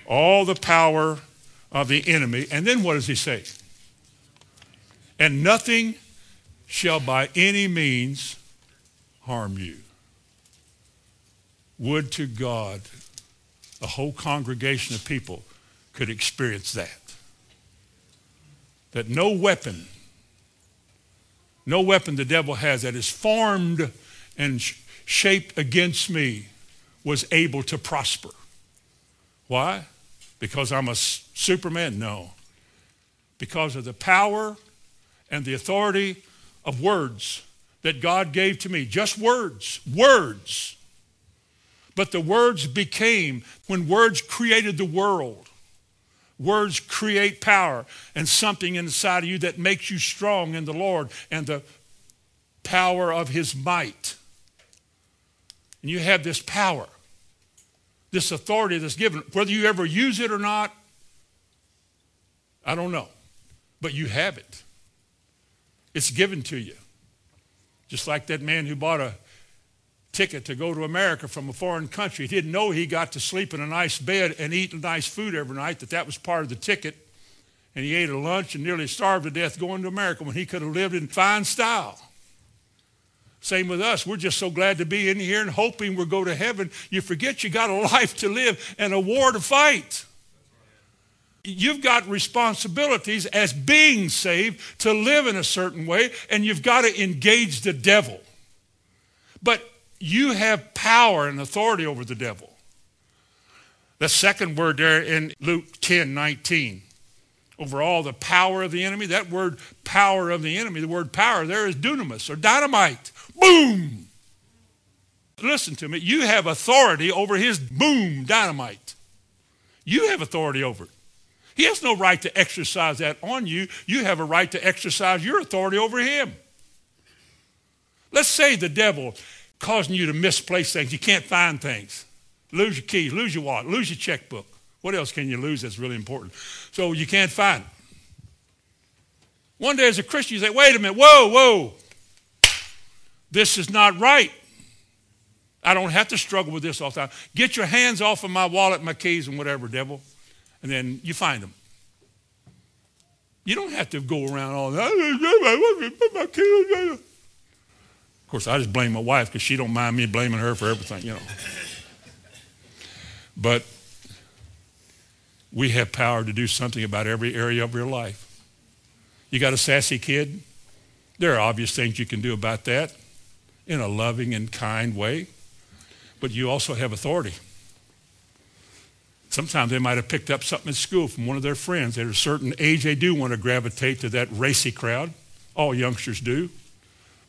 all the power of the enemy. And then what does he say? And nothing shall by any means harm you. Would to God a whole congregation of people could experience that. That no weapon, no weapon the devil has that is formed and shaped against me was able to prosper. Why? Because I'm a Superman? No. Because of the power and the authority of words that God gave to me. Just words. Words. But the words became, when words created the world, words create power and something inside of you that makes you strong in the Lord and the power of his might. And you have this power this authority that's given. Whether you ever use it or not, I don't know. But you have it. It's given to you. Just like that man who bought a ticket to go to America from a foreign country. He didn't know he got to sleep in a nice bed and eat nice food every night, that that was part of the ticket. And he ate a lunch and nearly starved to death going to America when he could have lived in fine style. Same with us. We're just so glad to be in here and hoping we'll go to heaven. You forget you got a life to live and a war to fight. You've got responsibilities as being saved to live in a certain way, and you've got to engage the devil. But you have power and authority over the devil. The second word there in Luke 10, 19. Over all the power of the enemy. That word power of the enemy, the word power there is dunamis or dynamite. Boom! Listen to me. You have authority over his boom dynamite. You have authority over it. He has no right to exercise that on you. You have a right to exercise your authority over him. Let's say the devil causing you to misplace things. You can't find things. Lose your keys, lose your wallet, lose your checkbook. What else can you lose that's really important? So you can't find it. One day as a Christian, you say, wait a minute, whoa, whoa. This is not right. I don't have to struggle with this all the time. Get your hands off of my wallet, my keys, and whatever, devil. And then you find them. You don't have to go around all that. Of course, I just blame my wife because she don't mind me blaming her for everything, you know. But we have power to do something about every area of your life. You got a sassy kid? There are obvious things you can do about that in a loving and kind way. But you also have authority. Sometimes they might have picked up something at school from one of their friends. At a certain age, they do want to gravitate to that racy crowd. All youngsters do.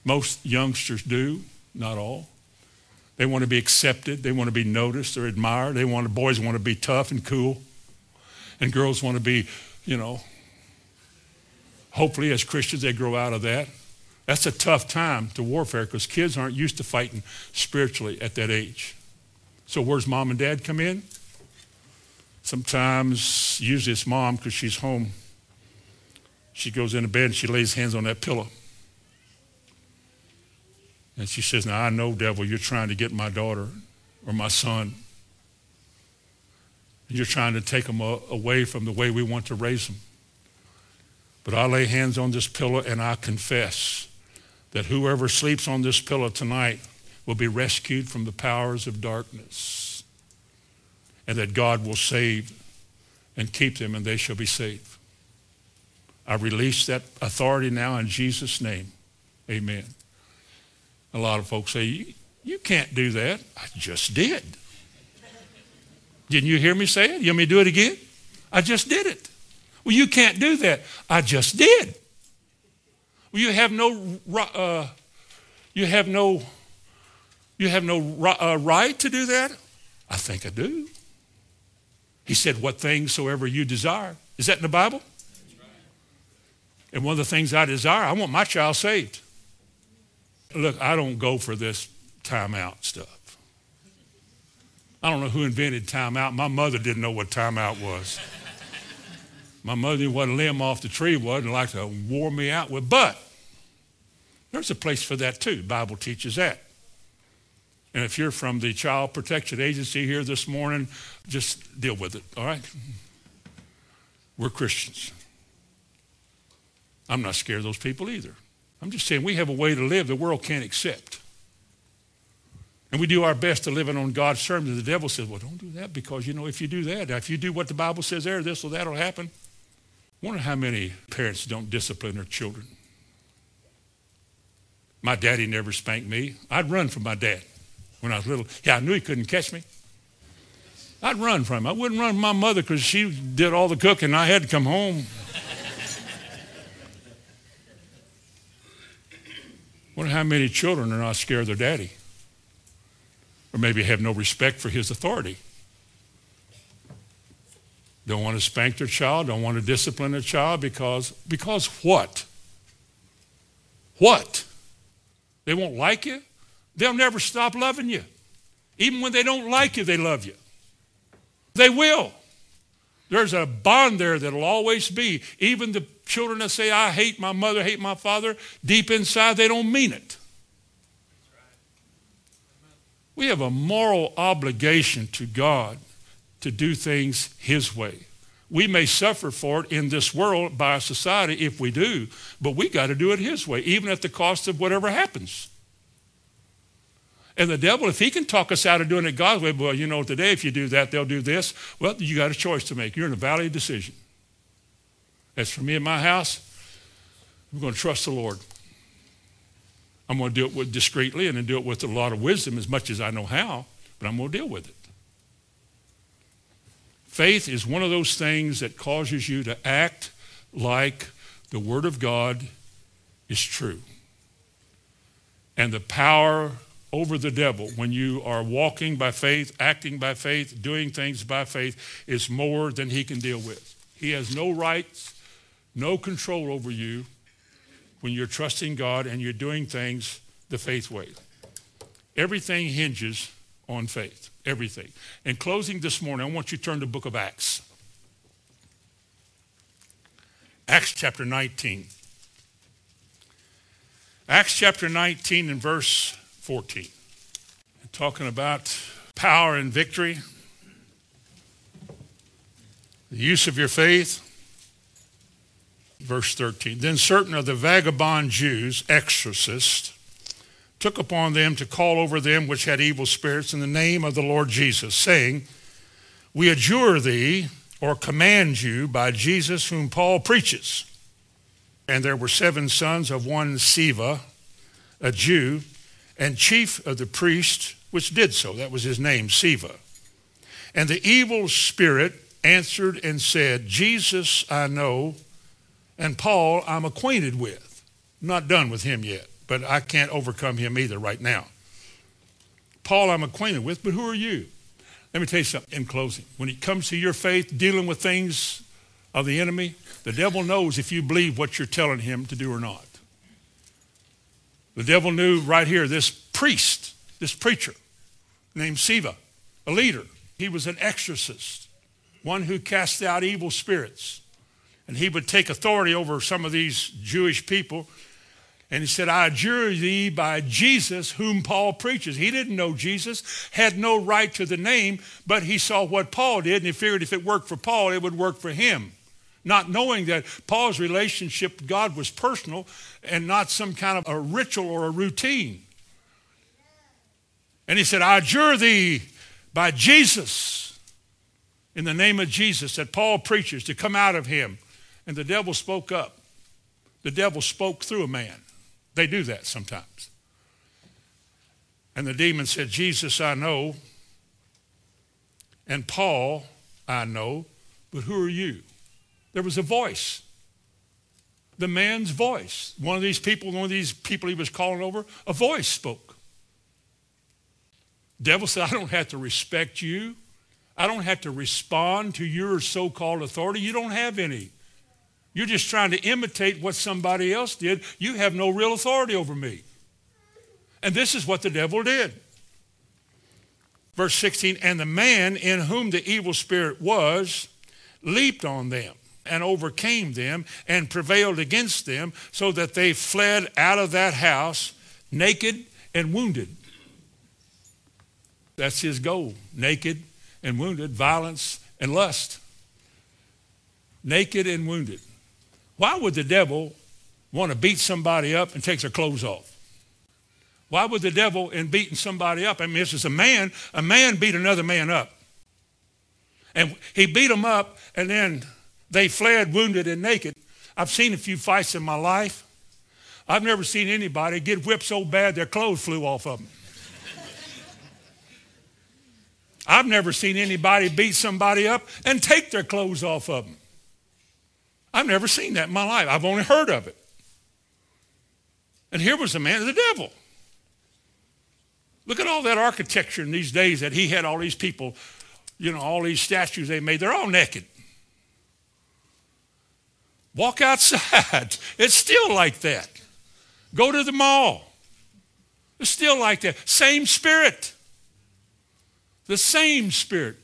Most youngsters do, not all. They want to be accepted. They want to be noticed or admired. They want boys want to be tough and cool, and girls want to be, you know. Hopefully, as Christians, they grow out of that. That's a tough time to warfare because kids aren't used to fighting spiritually at that age. So where's mom and dad come in? Sometimes, usually it's mom because she's home. She goes into bed and she lays hands on that pillow. And she says, Now I know, devil, you're trying to get my daughter or my son. You're trying to take them away from the way we want to raise them. But I lay hands on this pillow and I confess that whoever sleeps on this pillow tonight will be rescued from the powers of darkness. And that God will save and keep them and they shall be saved. I release that authority now in Jesus' name. Amen. A lot of folks say, you, can't do that. I just did. Didn't you hear me say it? You want me to do it again? I just did it. Well, you can't do that. I just did. Well, you have no, uh, you have no, you have no uh, right to do that. I think I do. He said, "What things soever you desire." Is that in the Bible? And one of the things I desire, I want my child saved. Look, I don't go for this timeout stuff. I don't know who invented timeout. My mother didn't know what timeout was. My mother knew what a limb off the tree was and liked to wore me out with. But there's a place for that too. The Bible teaches that. And if you're from the Child Protection Agency here this morning, just deal with it, all right? We're Christians. I'm not scared of those people either. I'm just saying we have a way to live the world can't accept. And we do our best to live it on God's terms. And the devil says, well, don't do that because, you know, if you do that, if you do what the Bible says there, this or that will happen. I wonder how many parents don't discipline their children. My daddy never spanked me. I'd run from my dad when I was little. Yeah, I knew he couldn't catch me. I'd run from him. I wouldn't run from my mother because she did all the cooking. I had to come home. Wonder how many children are not scared of their daddy or maybe have no respect for his authority. Don't want to spank their child, don't want to discipline their child because, because what? What? They won't like you? They'll never stop loving you. Even when they don't like you, they love you. They will. There's a bond there that'll always be. Even the children that say, I hate my mother, hate my father, deep inside, they don't mean it. We have a moral obligation to God to do things His way. We may suffer for it in this world by society if we do, but we got to do it His way, even at the cost of whatever happens. And the devil, if he can talk us out of doing it God's way, well, you know, today if you do that, they'll do this. Well, you got a choice to make. You're in a valley of decision. As for me and my house, I'm going to trust the Lord. I'm going to do it with discreetly and then do it with a lot of wisdom as much as I know how, but I'm going to deal with it. Faith is one of those things that causes you to act like the Word of God is true. And the power over the devil when you are walking by faith, acting by faith, doing things by faith is more than he can deal with. He has no rights, no control over you when you're trusting God and you're doing things the faith way. Everything hinges on faith. Everything. In closing this morning, I want you to turn to the book of Acts. Acts chapter 19. Acts chapter 19 and verse 14. Talking about power and victory, the use of your faith. Verse 13. Then certain of the vagabond Jews, exorcists, took upon them to call over them which had evil spirits in the name of the Lord Jesus, saying, We adjure thee or command you by Jesus whom Paul preaches. And there were seven sons of one Sceva, a Jew, and chief of the priests, which did so. That was his name, Sceva. And the evil spirit answered and said, Jesus I know, and Paul I'm acquainted with. I'm not done with him yet but I can't overcome him either right now. Paul, I'm acquainted with, but who are you? Let me tell you something in closing. When it comes to your faith, dealing with things of the enemy, the devil knows if you believe what you're telling him to do or not. The devil knew right here this priest, this preacher named Sceva, a leader. He was an exorcist, one who cast out evil spirits. And he would take authority over some of these Jewish people and he said, I adjure thee by Jesus whom Paul preaches. He didn't know Jesus, had no right to the name, but he saw what Paul did, and he figured if it worked for Paul, it would work for him. Not knowing that Paul's relationship with God was personal and not some kind of a ritual or a routine. And he said, I adjure thee by Jesus, in the name of Jesus, that Paul preaches, to come out of him. And the devil spoke up. The devil spoke through a man. They do that sometimes. And the demon said, Jesus, I know, and Paul, I know, but who are you? There was a voice. The man's voice. One of these people, one of these people he was calling over, a voice spoke. Devil said, I don't have to respect you. I don't have to respond to your so-called authority. You don't have any. You're just trying to imitate what somebody else did. You have no real authority over me. And this is what the devil did. Verse 16, and the man in whom the evil spirit was leaped on them and overcame them and prevailed against them so that they fled out of that house naked and wounded. That's his goal naked and wounded, violence and lust. Naked and wounded. Why would the devil want to beat somebody up and take their clothes off? Why would the devil, in beating somebody up, I mean, this is a man, a man beat another man up. And he beat them up, and then they fled wounded and naked. I've seen a few fights in my life. I've never seen anybody get whipped so bad their clothes flew off of them. I've never seen anybody beat somebody up and take their clothes off of them. I've never seen that in my life. I've only heard of it. And here was the man of the devil. Look at all that architecture in these days that he had all these people, you know, all these statues they made. They're all naked. Walk outside. It's still like that. Go to the mall. It's still like that. Same spirit. The same spirit.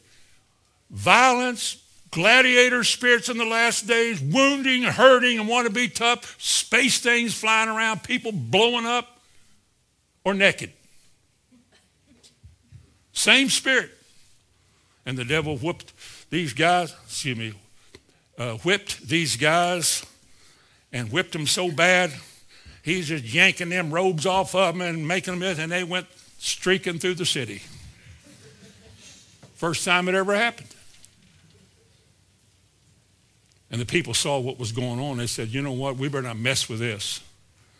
Violence, gladiator spirits in the last days, wounding, hurting, and want to be tough, space things flying around, people blowing up, or naked. Same spirit. And the devil whooped these guys, excuse me, uh, whipped these guys and whipped them so bad, he's just yanking them robes off of them and making them, and they went streaking through the city. First time it ever happened. And the people saw what was going on. They said, you know what? We better not mess with this.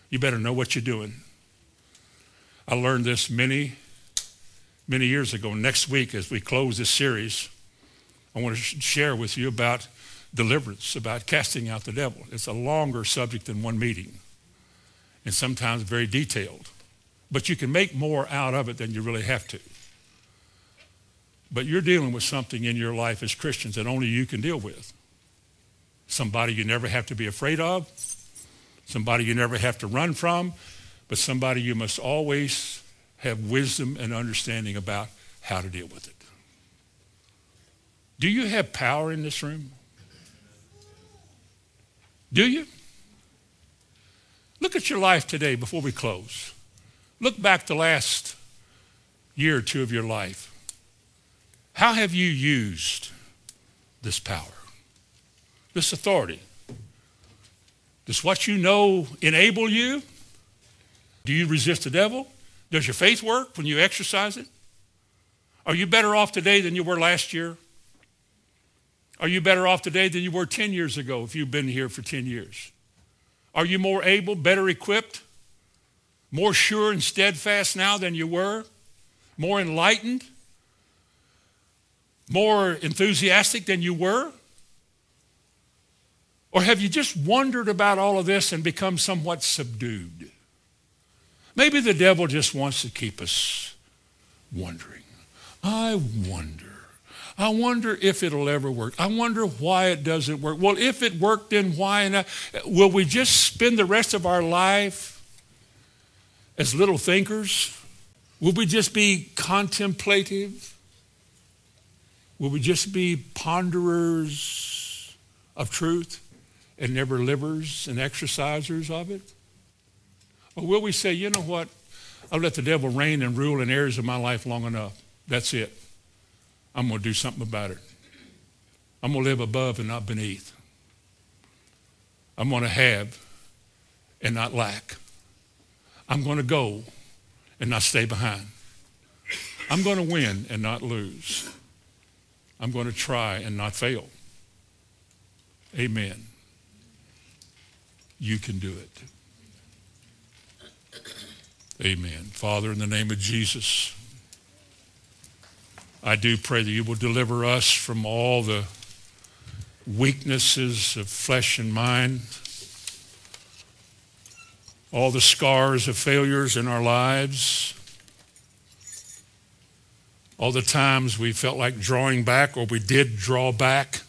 You better know what you're doing. I learned this many, many years ago. Next week, as we close this series, I want to share with you about deliverance, about casting out the devil. It's a longer subject than one meeting and sometimes very detailed. But you can make more out of it than you really have to. But you're dealing with something in your life as Christians that only you can deal with. Somebody you never have to be afraid of, somebody you never have to run from, but somebody you must always have wisdom and understanding about how to deal with it. Do you have power in this room? Do you? Look at your life today before we close. Look back the last year or two of your life. How have you used this power, this authority? Does what you know enable you? Do you resist the devil? Does your faith work when you exercise it? Are you better off today than you were last year? Are you better off today than you were 10 years ago if you've been here for 10 years? Are you more able, better equipped, more sure and steadfast now than you were? More enlightened? More enthusiastic than you were? Or have you just wondered about all of this and become somewhat subdued? Maybe the devil just wants to keep us wondering. I wonder. I wonder if it'll ever work. I wonder why it doesn't work. Well, if it worked, then why? And will we just spend the rest of our life as little thinkers? Will we just be contemplative? Will we just be ponderers of truth and never livers and exercisers of it? Or will we say, you know what? I've let the devil reign and rule in areas of my life long enough. That's it. I'm going to do something about it. I'm going to live above and not beneath. I'm going to have and not lack. I'm going to go and not stay behind. I'm going to win and not lose. I'm going to try and not fail. Amen. You can do it. Amen. Father, in the name of Jesus, I do pray that you will deliver us from all the weaknesses of flesh and mind, all the scars of failures in our lives, all the times we felt like drawing back or we did draw back.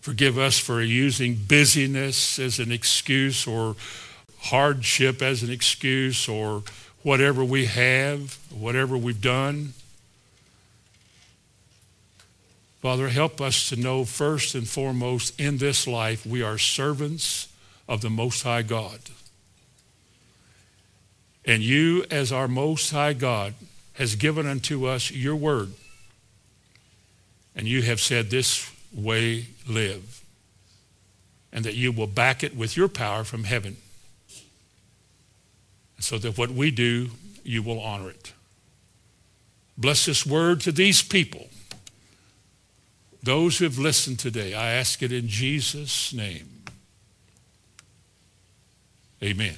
Forgive us for using busyness as an excuse or hardship as an excuse or whatever we have, whatever we've done. Father, help us to know first and foremost in this life we are servants of the Most High God. And you, as our Most High God, has given unto us your word. And you have said, This way live. And that you will back it with your power from heaven so that what we do, you will honor it. Bless this word to these people, those who have listened today. I ask it in Jesus' name. Amen.